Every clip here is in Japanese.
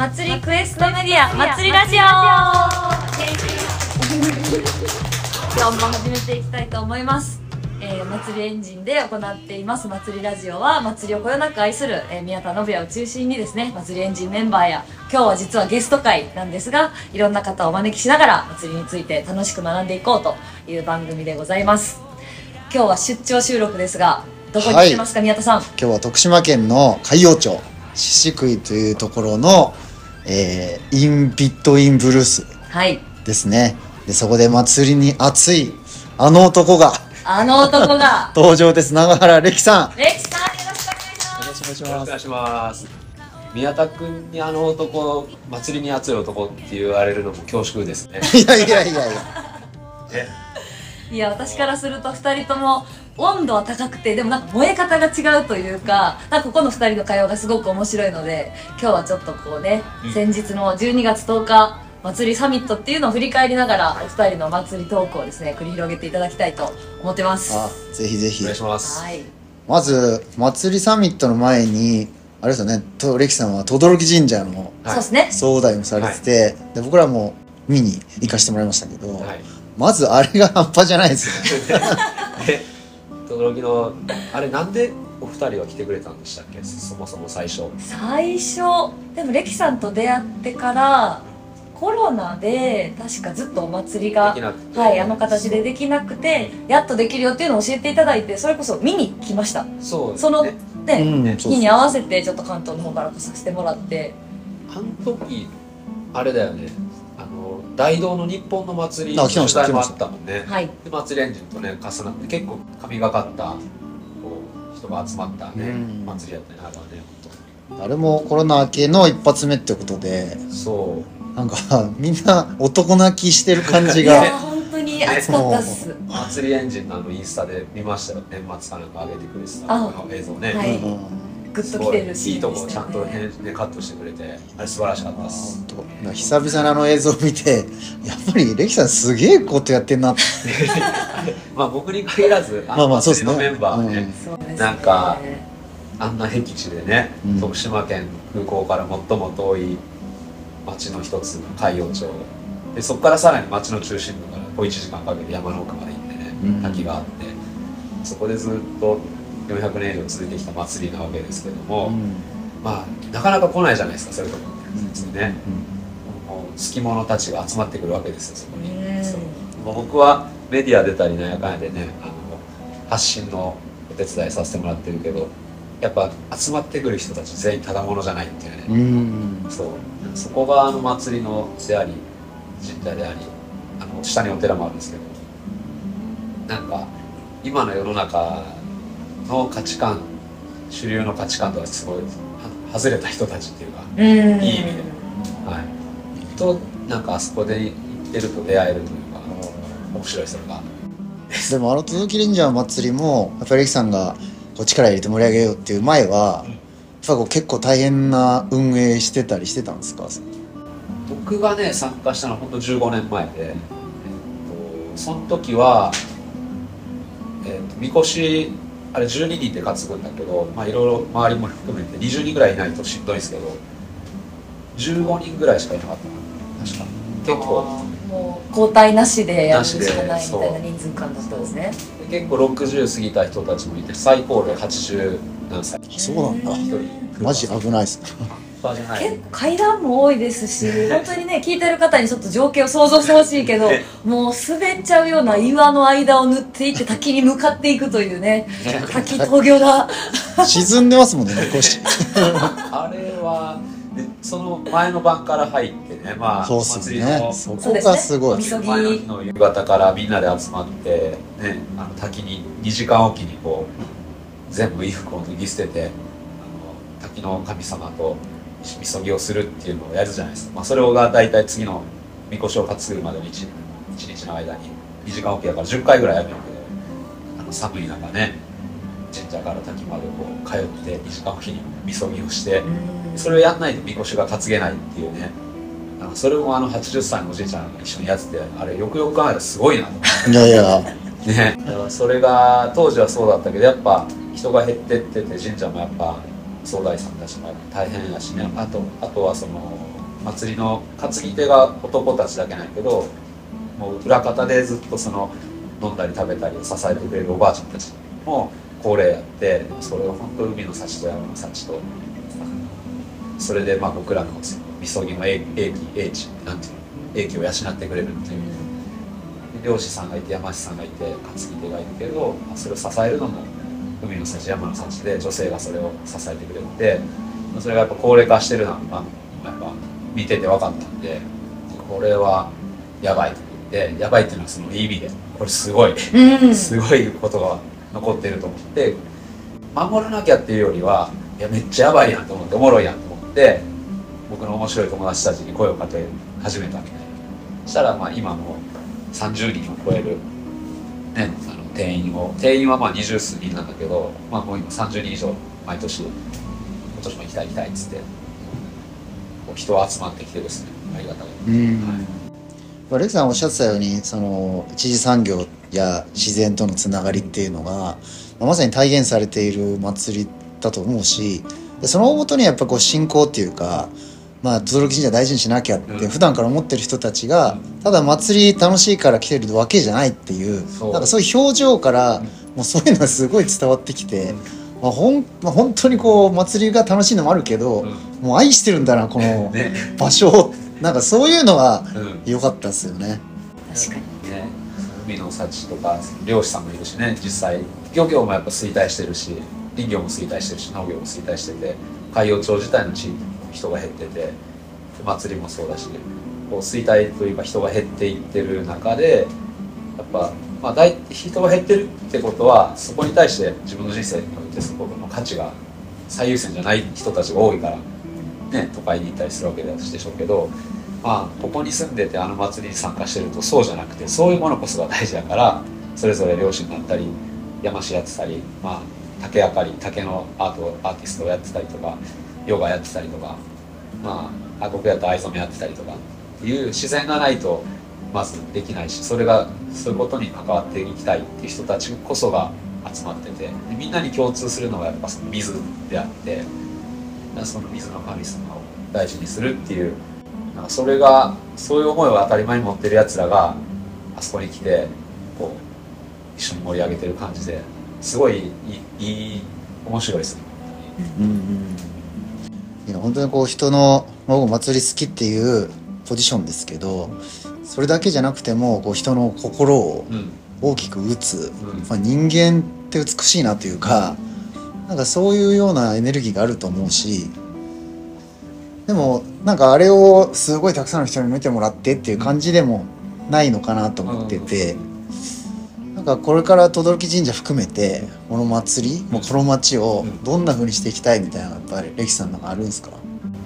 祭りクエストメディア祭りラジオ。今日も始めていきたいと思います、えー、祭りエンジンで行っています。祭りラジオは祭りをこよなく愛する、えー宮田信也を中心にですね祭りエンジンメンバーや今日は実はゲスト会なんですがいろんな方をお招きしながら祭りについて楽しく学んでいこうという番組でございます。今日は出張収録ですがどこに来てますか、宮田さん？今日は徳島県の海陽町獅子食いというところの、えーインビットインブルースはい。ですね。でそこで祭りに熱いあの男があの男が。登場です。永原歴さん。レキさんよろしくお願いします。宮田君にあの男、祭りに熱い男って言われるのも恐縮ですね。いやいやいやいや。ねいや私からすると2人とも温度は高くてでもなんか燃え方が違うというかなんかここの2人の会話がすごく面白いので今日はちょっとこうね、うん。先日の12月10日祭りサミットっていうのを振り返りながらお二人の祭りトークをですね繰り広げていただきたいと思ってます。あぜひぜひ。お願いします。はい。まず祭りサミットの前にあれですよねと歴さんは轟神社のはい。そうですね。総代もされてて、で僕らも見に行かせてもらいましたけど、はい。まずあれが半端じゃないですよで、轟の、あれなんでお二人は来てくれたんでしたっけ？そもそも最初。最初でもレキさんと出会ってからコロナで確かずっとお祭りがはいあの形でできなくてやっとできるよっていうのを教えていただいてそれこそ見に来ましたそうですそのね。ね、うんそう日に合わせてちょっと関東の方から来させてもらってあの時、あれだよね。大道の日本の祭りあ来てました。取材もあったもんね。はい。で祭りエンジンとね重なって結構神がかったこう人が集まったね、うん。祭りやったねあれはね本あれもコロナ明けの一発目ってことで当そう。なんか みんな男泣きしてる感じいがや本当に暑かったっす。祭りエンジンのあのインスタで見ましたよ。年末かなんか上げてくれてたあこの映像ね、はい。うんグッときてるシいいとこちゃんと編ねカットしてくれてあれ素晴らしかったです。久々の映像を見て やっぱりレキさんすげえことやってんなって。まあ僕に限らず あまあのまあそうですね。メンバーはね、そうですね。なんかあんな僻地でね、うん。徳島県空港から最も遠い町の一つの海陽町。でそこからさらに町の中心部から小1時間かけて山の奥まで行ってね、うん。滝があってそこでずっと400年以上続いてきた祭りなわけですけども、うん。まあなかなか来ないじゃないですかそういうとこってね、もう好き者たちが集まってくるわけですよそこに、うんそう。もう僕はメディア出たりなんやかんやでねあの発信のお手伝いさせてもらってるけどやっぱ集まってくる人たち全員ただものじゃないっていうね、うん。そう。そこがあの祭りのであり神社でありあの下にお寺もあるんですけどなんか今の世の中の価値観主流の価値観とはすごいは外れた人たちっていうか、うん。いい意味で。はい、となんかあそこで行ってると出会えるというか面白いそれがでもあの届きレンジャー祭りもやっぱりレキさんがこう力入れて盛り上げようっていう前はやっぱこう結構大変な運営してたりしてたんですか？僕がね参加したのは本当15年前で、えっと、その時は、えっと、みこしあれ12人で担ぐんだけどまあいろいろ周りも含めて20人ぐらいいないとしんどいですけど15人ぐらいしかいなかったな。確か。結構。もう交代なしでやるしかないみたいな人数間だったんですね。結構60過ぎた人たちもいて最高齢80何歳。そうなんだ。一人。マジ危ないっす結構階段も多いですし 本当にね聞いてる方にちょっと情景を想像してほしいけど もう滑っちゃうような岩の間を塗っていって滝に向かっていくというね滝峠が 沈んでますもんねみこし。あれはでその前の晩から入ってねまあそうすね。祭りのそこがすごい。すね前の日の夕方からみんなで集まって、ね、あの滝に2時間おきにこう全部衣服を脱ぎ捨ててあの滝の神様とみそぎをするっていうのをやるじゃないですか、まあ、それが大体次のみこしを担ぐまでの 1, 一日の間に2時間おきやから10回ぐらいやるんだけどあの寒い中ね神社から滝までこう通って2時間おきにみそぎをしてそれをやんないとみこしが担げないっていうね。あのそれもあの80歳のおじいちゃんが一緒にやっててあれよくよく考えたらすごいなと思って。いやいや。ね、それが当時はそうだったけどやっぱ人が減ってってて神社もやっぱ総大さんたちも大変やしね。あとあとはその祭りの担ぎ手が男たちだけないけどもう裏方でずっとその飲んだり食べたりを支えてくれるおばあちゃんたちも恒例やってそれを本当海の幸と山の幸とそれでまあ僕らのみそぎの英気英知なんていうの英気を養ってくれるっていう漁師さんがいて山師さんがいて担ぎ手がいるけどそれを支えるのも海の幸山の幸で女性がそれを支えてくれてそれがやっぱ高齢化してるのは、まあ、やっぱ見てて分かったんでこれはやばいと思ってやばいっていうのはそのいい意味でこれすごいうん。すごいことが残ってると思って守らなきゃっていうよりはいやめっちゃやばいやんと思っておもろいやんと思って僕の面白い友達たちに声をかけ始めたみたいなそしたらまあ今も30人を超える、ね、あの定員を定員はまあ二十数人なんだけど、まあ、もう今30人以上毎年今年も行きたい行きたいっつってこう人が集まってきてですねありがたい。うんはいまあレクさんおっしゃってたようにその一次産業や自然とのつながりっていうのが、まさに体現されている祭りだと思うしでその大元にはやっぱこう信仰っていうかまあ轟神社大事にしなきゃってうん。普段から思ってる人たちがただ祭り楽しいから来てるわけじゃないっていうそう。なんかそういう表情からもうそういうのがすごい伝わってきて、まあ、ほんまあ本当にこう祭りが楽しいのもあるけど、うん。もう愛してるんだなこの ね。場所を。なんかそういうのはうん。良かったですよね。確かにね、海の幸とか漁師さんもいるしね実際。漁業もやっぱ衰退してるし林業も衰退してるし農業も衰退してて海洋町自体の地域も人が減ってて祭りもそうだしこう衰退というか人が減っていってる中でやっぱ、まあ、大人が減ってるってことはそこに対して自分の人生においてそこの価値が最優先じゃない人たちが多いから、ね、都会に行ったりするわけでしょうけどまあここに住んでてあの祭りに参加してるとそうじゃなくてそういうものこそが大事だからそれぞれ漁師になったり山師やってたり、まあ、竹あかり竹のアートアーティストをやってたりとかヨガやってたりとかまああ僕やったら藍染めやってたりとかっていう自然がないとまずできないしそれがそういうことに関わっていきたいっていう人たちこそが集まっててでみんなに共通するのがやっぱその水であってその水の神様を大事にするっていうなんかそれがそういう思いを当たり前に持ってるやつらがあそこに来てこう一緒に盛り上げてる感じですごいいい面白いですね。うんうん。本当にこう人のまあ僕祭り好きっていうポジションですけどそれだけじゃなくてもこう人の心をうん。大きく打つ、うん。まあ、人間って美しいなというかなんかそういうようなエネルギーがあると思うしでもなんかあれをすごいたくさんの人に見てもらってっていう感じでもないのかなと思ってて、なんかこれから轟神社含めてこの祭り、もうこの街をどんな風にしていきたいみたいなのやっぱりレキさんなんかあるんですか？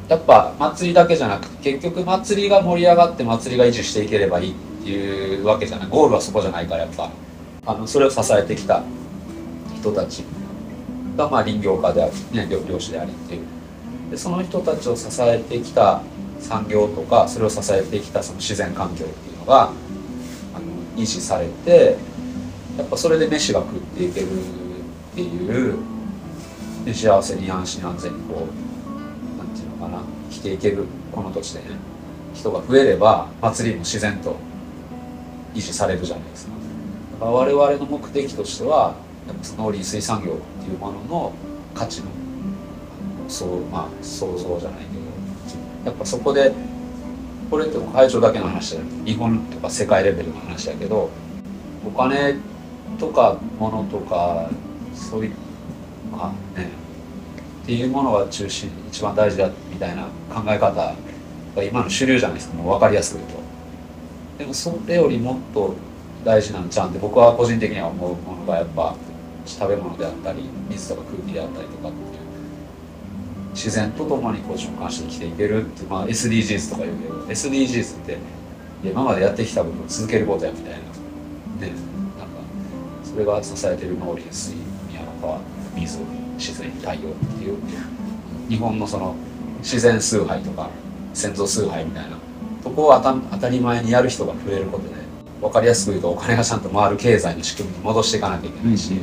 やっぱ祭りだけじゃなくて結局祭りが盛り上がって祭りが維持していければいいっていうわけじゃない。ゴールはそこじゃないからやっぱ。あのそれを支えてきた人たちがまあ林業家であり、ね、漁漁師でありっていう。でその人たちを支えてきた産業とかそれを支えてきたその自然環境っていうのがあの維持されてやっぱそれで飯が食っていけるっていうで幸せに安心安全にこうなんていうのかな生きていけるこの土地でね人が増えれば祭りも自然と維持されるじゃないですかだから我々の目的としては農林水産業っていうものの価値のそうまあ想像じゃないけどやっぱそこでこれって会長だけの話じゃなくて日本とか世界レベルの話だけどお金とか物とかそういうまあねっていうものが中心一番大事だみたいな考え方が今の主流じゃないですか。もう分かりやすく言うと。でもそれよりもっと大事なんちゃうんで僕は個人的には思うものがやっぱ食べ物であったり水とか空気であったりとかっていう自然と共にこう循環して生きていけるっていう、まあ、SDGs とか言うけど SDGs って今までやってきた部分を続けることやみたいな。ね。それが支えてる農林水宮の川水自然太陽っていう日本のその自然崇拝とか先祖崇拝みたいなとこを当た当たり前にやる人が増えることで分かりやすく言うとお金がちゃんと回る経済の仕組みに戻していかなきゃいけないし、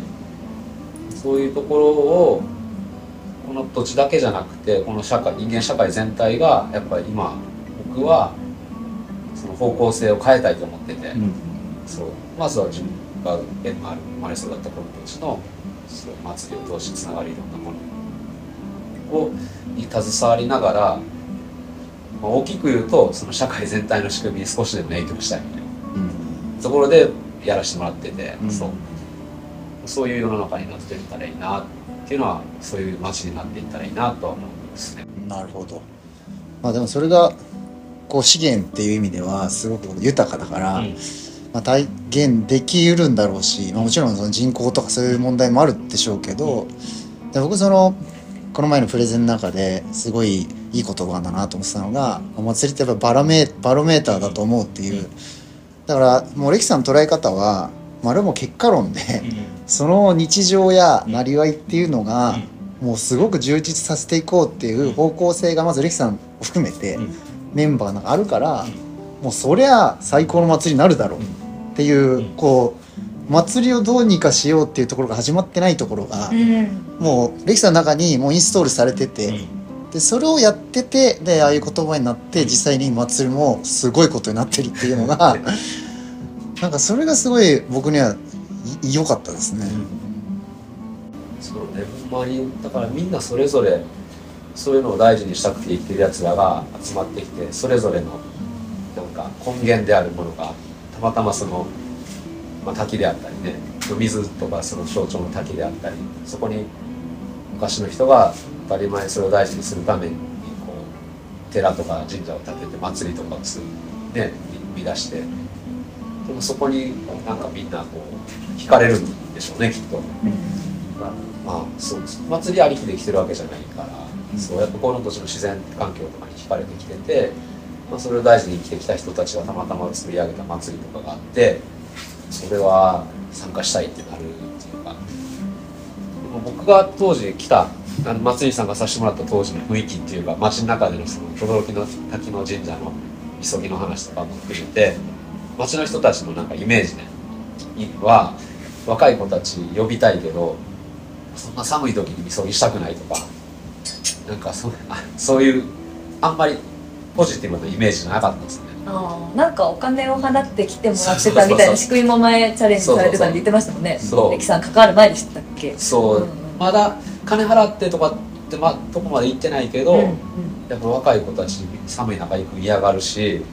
そういうところをこの土地だけじゃなくてこの社会人間社会全体がやっぱり今僕はその方向性を変えたいと思ってて、うん。そう。まずは自分が縁のある生まれ育ったこの土地のそう祭りを通してつながるいろんなものをに携わりながら、まあ、大きく言うとその社会全体の仕組みに少しでも影響したいみたいな。うん。ところでやらせてもらってて、うん。そう。そういう世の中になっていったらいいなっていうのはそういう街になっていったらいいなとは思うんですね。なるほど。まあでもそれがこう資源っていう意味ではすごく豊かだから、うんまあ、体現できうるんだろうし、まあ、もちろんその人口とかそういう問題もあるでしょうけど、で僕そのこの前のプレゼンの中ですごいいい言葉だなと思ってたのがお祭りってやっぱバロメバロメーターだと思うっていう。だからもうレキさんの捉え方は、まあ、あれも結果論でその日常やなりわいっていうのがもうすごく充実させていこうっていう方向性がまずレキさんを含めてうん。メンバーなんかあるからもうそりゃ最高の祭りになるだろうっていうこう祭りをどうにかしようっていうところが始まってないところがうん。もうレキさんの中にもうインストールされててでそれをやっててでああいう言葉になって実際に祭りもすごいことになってるっていうのが なんかそれがすごい僕にはい良かったですね。そうねほんまにだからみんなそれぞれそういうのを大事にしたくて生きてるやつらが集まってきてそれぞれのなんか根源であるものがたまたまその、まあ、滝であったりね水とかその象徴の滝であったりそこに昔の人が当たり前それを大事にするためにこう寺とか神社を建てて祭りとかをするね生み出してでもそこになんかみんなこう惹かれるんでしょうねきっと。まあそう祭りありきで来てるわけじゃないから、そうやっぱこの土地の自然環境とかに惹かれてきてて、まあ、それを大事に生きてきた人たちがたまたま作り上げた祭りとかがあってそれは参加したいってなるっていうか。でも僕が当時来たあの祭り参加させてもらった当時の雰囲気っていうか街の中でのその轟の滝の神社の急ぎの話とかも含めて街の人たちのなんかイメージねは若い子たち呼びたいけどそんな寒い時にみそぎしたくないとかなんかそそういうあんまりポジティブなイメージなかったんですね。あー。なんかお金を払って来てもらってたみたいな仕組みも前チャレンジされてたんで言ってましたもんね。そうレキさん関わる前でしたっけ？そう、うん。うんまだ金払ってとかって、ま、とこまで行ってないけど、うんうん。やっぱ若い子たち寒い中行く嫌がるし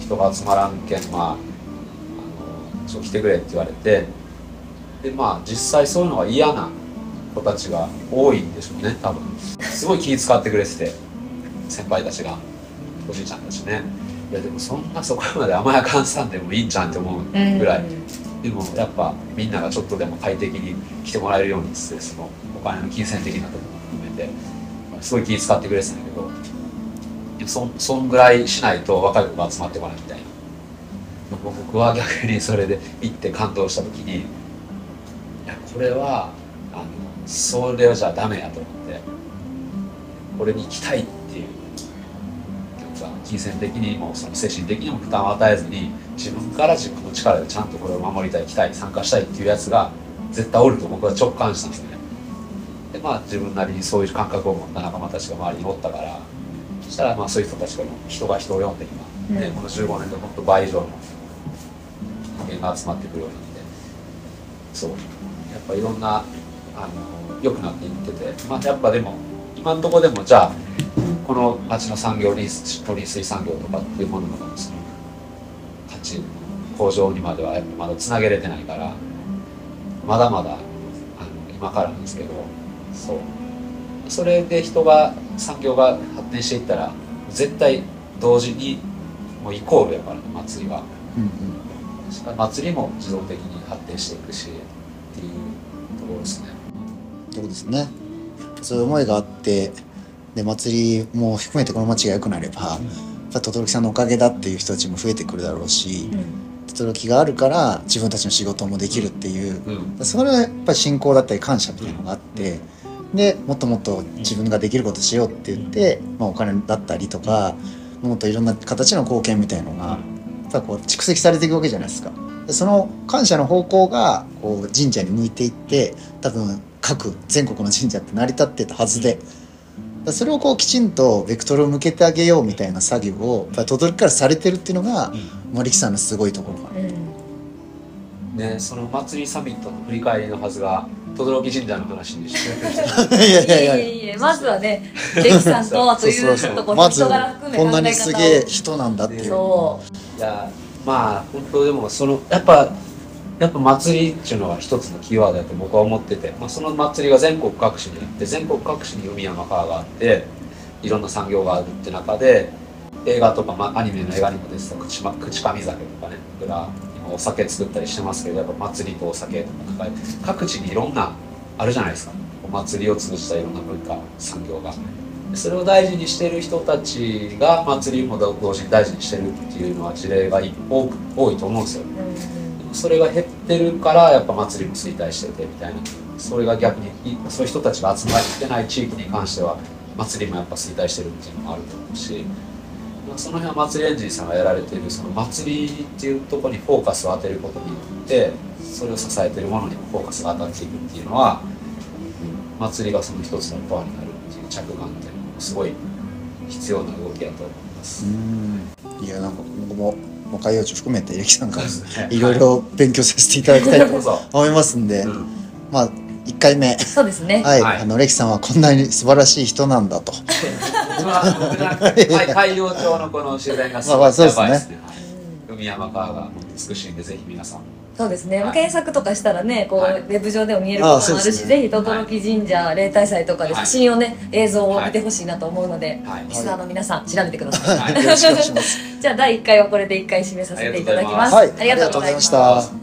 人が集まらんけんまああのちょっと来てくれって言われてでまあ実際そういうのが嫌な子たちが多いんでしょうね多分。すごい気遣ってくれてて先輩たちがおじいちゃんたちね。いやでもそんなそこまで甘やかんさんでもいいんじゃんって思うぐらい、でもやっぱみんながちょっとでも快適に来てもらえるようにしてそのお金の金銭的なところも含めて。すごい気遣ってくれてたんだけどでもそんそんぐらいしないと若い子が集まってこないみたいな。僕は逆にそれで行って感動した時にいやこれはあのそれじゃダメやと思って。これに行きたいって金銭的にもその精神的にも負担を与えずに自分から自分の力でちゃんとこれを守りたい来たい参加したいっていうやつが絶対おると僕は直感したんですね。でまあ自分なりにそういう感覚を持った仲間たちが周りにおったからそしたらまあそういう人たちが人が人を呼んで今、ねうん。この15年でもっと倍以上の人間が集まってくるようになって。そう。やっぱいろんなあの良くなっていってて。まあやっぱでも今のところでもじゃあこの町の産業林農林水産業とかっていうもののその価値向上にまではやっぱまだつなげれてないからまだまだあの今からなんですけどそう。それで人が産業が発展していったら絶対同時にもうイコールやからね祭りは。うんうん。祭りも自動的に発展していくしっていうところですね。そうですね。そういう思いがあってで祭りも含めてこの街が良くなれば轟さんのおかげだっていう人たちも増えてくるだろうし轟があるから自分たちの仕事もできるっていう。うん。それはやっぱり信仰だったり感謝みたいなのがあってでもっともっと自分ができることしようって言って、まあ、お金だったりとかもっといろんな形の貢献みたいのがやっぱこう蓄積されていくわけじゃないですか。でその感謝の方向がこう神社に向いていって多分各全国の神社って成り立ってたはずで、だからそれをこうきちんとベクトルを向けてあげようみたいな作業をやっぱり轟からされてるっていうのが森木さんのすごいところかな。うん。ねその祭りサミットの振り返りのはずが轟神社の話にしていやいいえやいや。いえいえまずはねレキさんとはというとこうまず人柄含めこんなにすげえ方人なんだっていう。を。いやまあ本当でもそのやっぱやっぱ祭りっていうのは一つのキーワードだと僕は思ってて、まあ、その祭りが全国各地にあって全国各地に海山川があっていろんな産業があるって中で映画とか、まあ、アニメの映画にも出てた口,、ま、口上酒とかね僕ら今お酒作ったりしてますけどやっぱ祭りとお酒とかなんか各地にいろんなあるじゃないですか。お祭りを通じたいろんな文化産業が。それを大事にしてる人たちが祭りも同時に大事にしてるっていうのは事例が多いと思うんですよ。それが減ってるからやっぱ祭りも衰退しててみたいな。それが逆にそういう人たちが集まってない地域に関しては祭りもやっぱ衰退してるっていうのもあると思うし、まあ、その辺は祭りエンジンさんがやられているその祭りっていうところにフォーカスを当てることによってそれを支えてるものにもフォーカスが当たっていくっていうのは、祭りがその一つのパワーになるっていう着眼点もすごい必要な動きだと思います。いやなんか僕も海洋地含めて歴さんからねいろいろ勉強させていただきたいと思いますんで、うん。まあ1回目。そうですね。はい、はい。あの歴さんはこんなに素晴らしい人なんだと。海海洋町のこの自然がすごいまあまあそう。ですねやばい ですね。はい。海山川が美しいんでぜひ皆さん。そうですね、検索とかしたらねこう、はい。ウェブ上でも見えることもあるしあそうですね。ぜひ轟神社例大祭とかではい写真をね映像を見てほしいなと思うので、はい。リスナーの皆さん調べてください、はい。よろしくお願いします。じゃあ第1回はこれで1回締めさせていただきます。ありがとうございました